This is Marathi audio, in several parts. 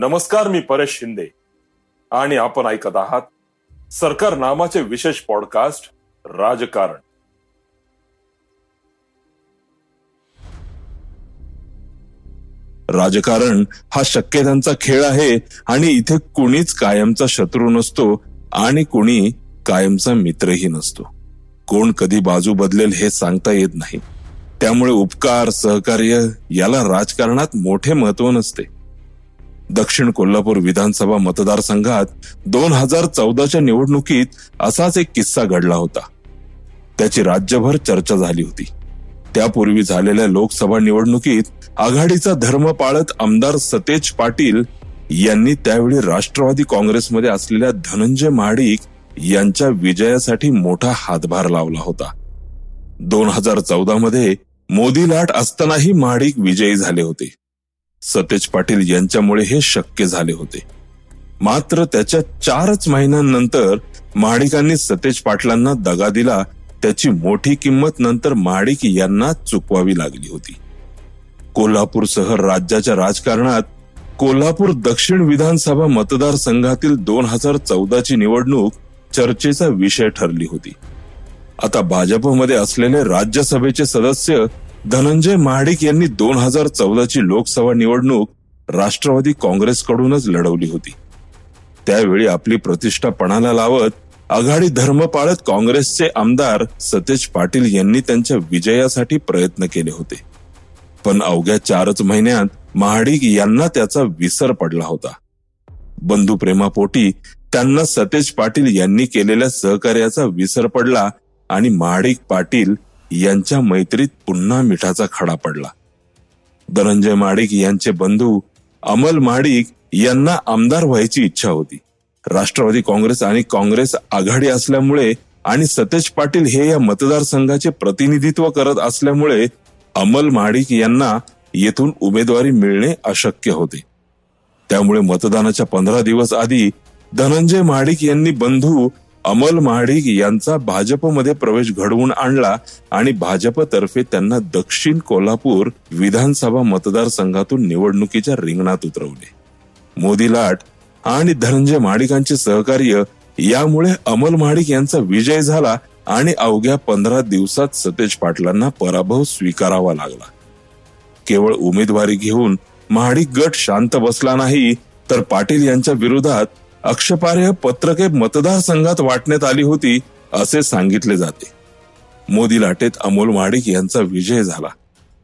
नमस्कार मी परेश शिंदे. आणि आपण ऐकत आहात सरकार नामाचे विशेष पॉडकास्ट राजकारण. राजकारण हा शक्यतांचा खेळ आहे आणि इथे कुणीच कायमचा शत्रू नसतो आणि कुणी कायमचा मित्रही नसतो. कोण कधी बाजू बदलेल हे सांगता येत नाही. त्यामुळे उपकार सहकार्य याला राजकारणात मोठे महत्त्व नसते. दक्षिण कोल्हापूर विधानसभा मतदारसंघात दोन हजार चौदाच्या निवडणुकीत असाच एक किस्सा घडला होता. त्याची राज्यभर चर्चा झाली होती. त्यापूर्वी झालेल्या लोकसभा निवडणुकीत आघाडीचा धर्म पाळत आमदार सतेज पाटील यांनी त्यावेळी राष्ट्रवादी काँग्रेसमध्ये असलेल्या धनंजय महाडिक यांच्या विजयासाठी मोठा हातभार लावला होता. दोन हजार चौदा मध्ये मोदी लाट असतानाही महाडिक विजयी झाले होते. सतेज पाटील यांच्यामुळे हे शक्य झाले होते. मात्र त्याच्या चारच महिन्यांनंतर महाडिकांनी सतेज पाटलांना दगा दिला. त्याची मोठी किंमत नंतर महाडिक यांना चुकवावी लागली होती. कोल्हापूरसह राज्याच्या राजकारणात कोल्हापूर दक्षिण विधानसभा मतदारसंघातील दोन हजार चौदाची निवडणूक चर्चेचा विषय ठरली होती. आता भाजपमध्ये असलेले राज्यसभेचे सदस्य धनंजय महाडिक यांनी दोन हजार चौदाची लोकसभा निवडणूक राष्ट्रवादी काँग्रेसकडूनच लढवली होती. त्यावेळी आपली प्रतिष्ठा पणाला लावत आघाडी धर्म पाळत काँग्रेसचे आमदार सतेज पाटील यांनी त्यांच्या विजयासाठी प्रयत्न केले होते. पण अवघ्या चारच महिन्यात महाडिक यांना त्याचा विसर पडला होता. बंधुप्रेमापोटी त्यांना सतेज पाटील यांनी केलेल्या सहकार्याचा विसर पडला आणि महाडिक पाटील यांच्या मैत्रीत पुन्हा मिठाचा खडा पडला. धनंजय माडिक यांचे बंधू अमल माडिक यांना आमदार व्हायची इच्छा होती. राष्ट्रवादी काँग्रेस आणि काँग्रेस आघाडी असल्यामुळे आणि सतेज पाटील हे या मतदारसंघाचे प्रतिनिधित्व करत असल्यामुळे अमल माडिक यांना येथून उमेदवारी मिळणे अशक्य होते. त्यामुळे मतदानाच्या पंधरा दिवस आधी धनंजय महाडिक यांनी बंधू अमल महाडिक यांचा भाजपमध्ये प्रवेश घडवून आणला आणि भाजपतर्फे त्यांना दक्षिण कोल्हापूर विधानसभा मतदारसंघातून निवडणुकीच्या रिंगणात उतरवले. मोदी लाट आणि धनंजय महाडिकांचे सहकार्य यामुळे अमल महाडिक यांचा विजय झाला आणि अवघ्या पंधरा दिवसात सतेज पाटलांना पराभव स्वीकारावा लागला. केवळ उमेदवारी घेऊन महाडिक गट शांत बसला नाही तर पाटील यांच्या विरोधात अक्षपार्ह पत्रके मतदारसंघात वाटण्यात आली होती असे सांगितले जाते. मोदी लाटेत अमोल महाडिक यांचा विजय झाला.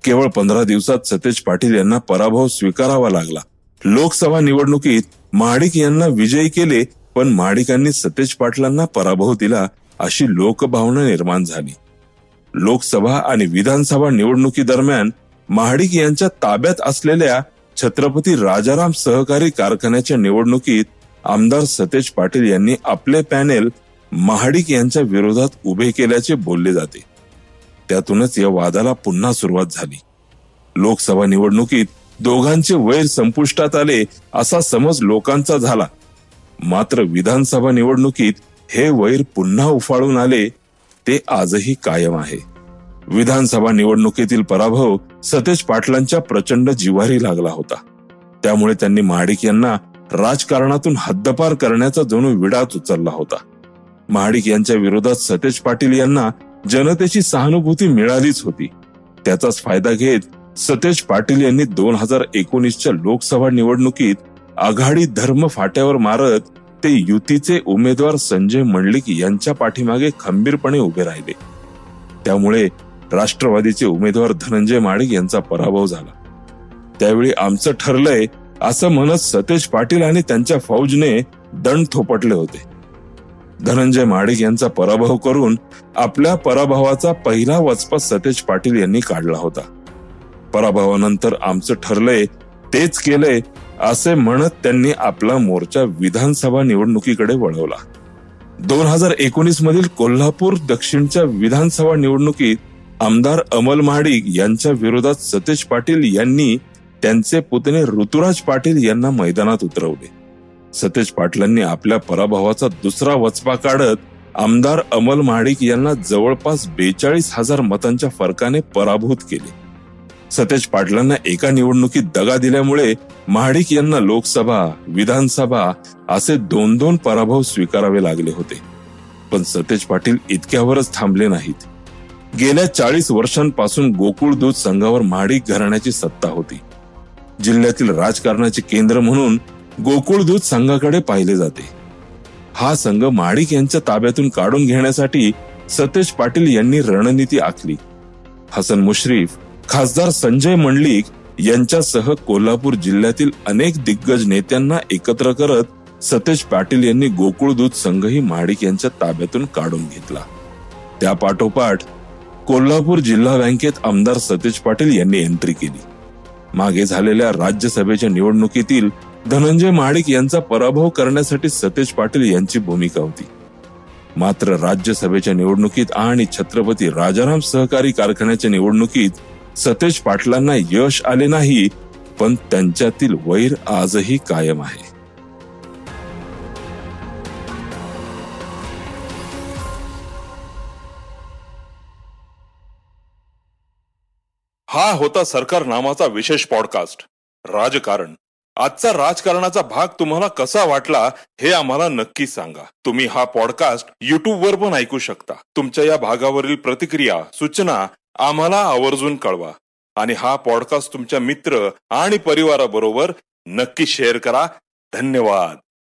केवळ पंधरा दिवसात सतेज पाटील यांना पराभव स्वीकारावा लागला. लोकसभा निवडणुकीत महाडिक यांना विजयी केले पण महाडिकांनी सतेज पाटलांना पराभव दिला अशी लोकभावना निर्माण झाली. लोकसभा आणि विधानसभा निवडणुकी दरम्यान महाडिक यांच्या ताब्यात असलेल्या छत्रपती राजाराम सहकारी कारखान्याच्या निवडणुकीत आमदार सतेज पाटील यांनी आपले पॅनेल महाडिक यांच्या विरोधात उभे केल्याचे बोलले जाते. त्यातूनच या वादाला पुन्हा सुरुवात झाली. लोकसभा निवडणुकीत दोघांचे वैर संपुष्टात आले असा समज लोकांचा झाला. मात्र विधानसभा निवडणुकीत हे वैर पुन्हा उफाळून आले ते आजही कायम आहे. विधानसभा निवडणुकीतील पराभव सतेज पाटलांच्या प्रचंड जिव्हारी लागला होता. त्यामुळे त्यांनी महाडिक यांना राजकारणातून हद्दपार करण्याचा जणू विडाच उचलला होता. महाडिक यांच्या विरोधात सतेज पाटील यांना जनतेची सहानुभूती मिळालीच होती. त्याचाच फायदा घेत सतेज पाटील यांनी दोन हजार एकोणीसच्या लोकसभा निवडणुकीत आघाडी धर्म फाट्यावर मारत ते युतीचे उमेदवार संजय मंडलिक यांच्या पाठीमागे खंबीरपणे उभे राहिले. त्यामुळे राष्ट्रवादीचे उमेदवार धनंजय माडिक यांचा पराभव झाला. त्यावेळी आमचं ठरलंय असं म्हणत सतेज पाटील आणि त्यांच्या फौजने दंड थोपटले होते. धनंजय माडिक यांचा पराभव करून आपल्या पराभवाचा पहिला वचपा सतेज पाटील यांनी काढला होता. पराभवानंतर आमचं ठरलंय तेच केलंय असे म्हणत त्यांनी आपला मोर्चा विधानसभा निवडणुकीकडे वळवला. दोन हजार एकोणीस मधील कोल्हापूर दक्षिणच्या विधानसभा निवडणुकीत आमदार अमल महाडिक यांच्या विरोधात सतेज पाटील यांनी त्यांचे पुतणे ऋतुराज पाटील यांना मैदानात उतरवले. सतेज पाटलांनी आपल्या पराभवाचा दुसरा वचपा काढत आमदार अमल महाडिक यांना जवळपास बेचाळीस हजार मतांच्या फरकाने पराभूत केले. सतेज पाटलांना एका निवडणुकीत दगा दिल्यामुळे महाडिक यांना लोकसभा विधानसभा असे दोन दोन पराभव स्वीकारावे लागले होते. पण सतेज पाटील इतक्यावरच थांबले नाहीत. गेल्या चाळीस वर्षांपासून गोकुळ दूध संघावर महाडिक घराण्याची सत्ता होती. जिल्ह्यातील राजकारणाचे केंद्र म्हणून गोकुळ दूध संघाकडे पाहिले जाते. हा संघ माडिक यांच्या ताब्यातून काढून घेण्यासाठी सतेज पाटील यांनी रणनीती आखली. हसन मुश्रीफ खासदार संजय मंडलिक यांच्यासह कोल्हापूर जिल्ह्यातील अनेक दिग्गज नेत्यांना एकत्र करत सतेज पाटील यांनी गोकुळ दूध संघही महाडिक यांच्या ताब्यातून काढून घेतला. त्या पाठोपाठ कोल्हापूर जिल्हा बँकेत आमदार सतेज पाटील यांनी एंट्री केली. मागे झालेल्या राज्यसभेच्या निवडणुकीतील धनंजय महाडिक यांचा पराभव करण्यासाठी सतेज पाटील यांची भूमिका होती. मात्र राज्यसभेच्या निवडणुकीत आणि छत्रपती राजाराम सहकारी कारखान्याच्या निवडणुकीत सतेज पाटलांना यश आले नाही पण त्यांच्यातील वैर आजही कायम आहे. हा होता सरकार नामाचा विशेष पॉडकास्ट राजकारण. आजचा राजकारणाचा भाग तुम्हाला कसा वाटला हे आम्हाला नक्की सांगा. तुम्ही हा पॉडकास्ट युट्यूब वर पण ऐकू शकता. तुमच्या या भागावरील प्रतिक्रिया सूचना आम्हाला आवर्जून कळवा. आणि हा पॉडकास्ट तुमच्या मित्र आणि परिवाराबरोबर नक्की शेअर करा. धन्यवाद.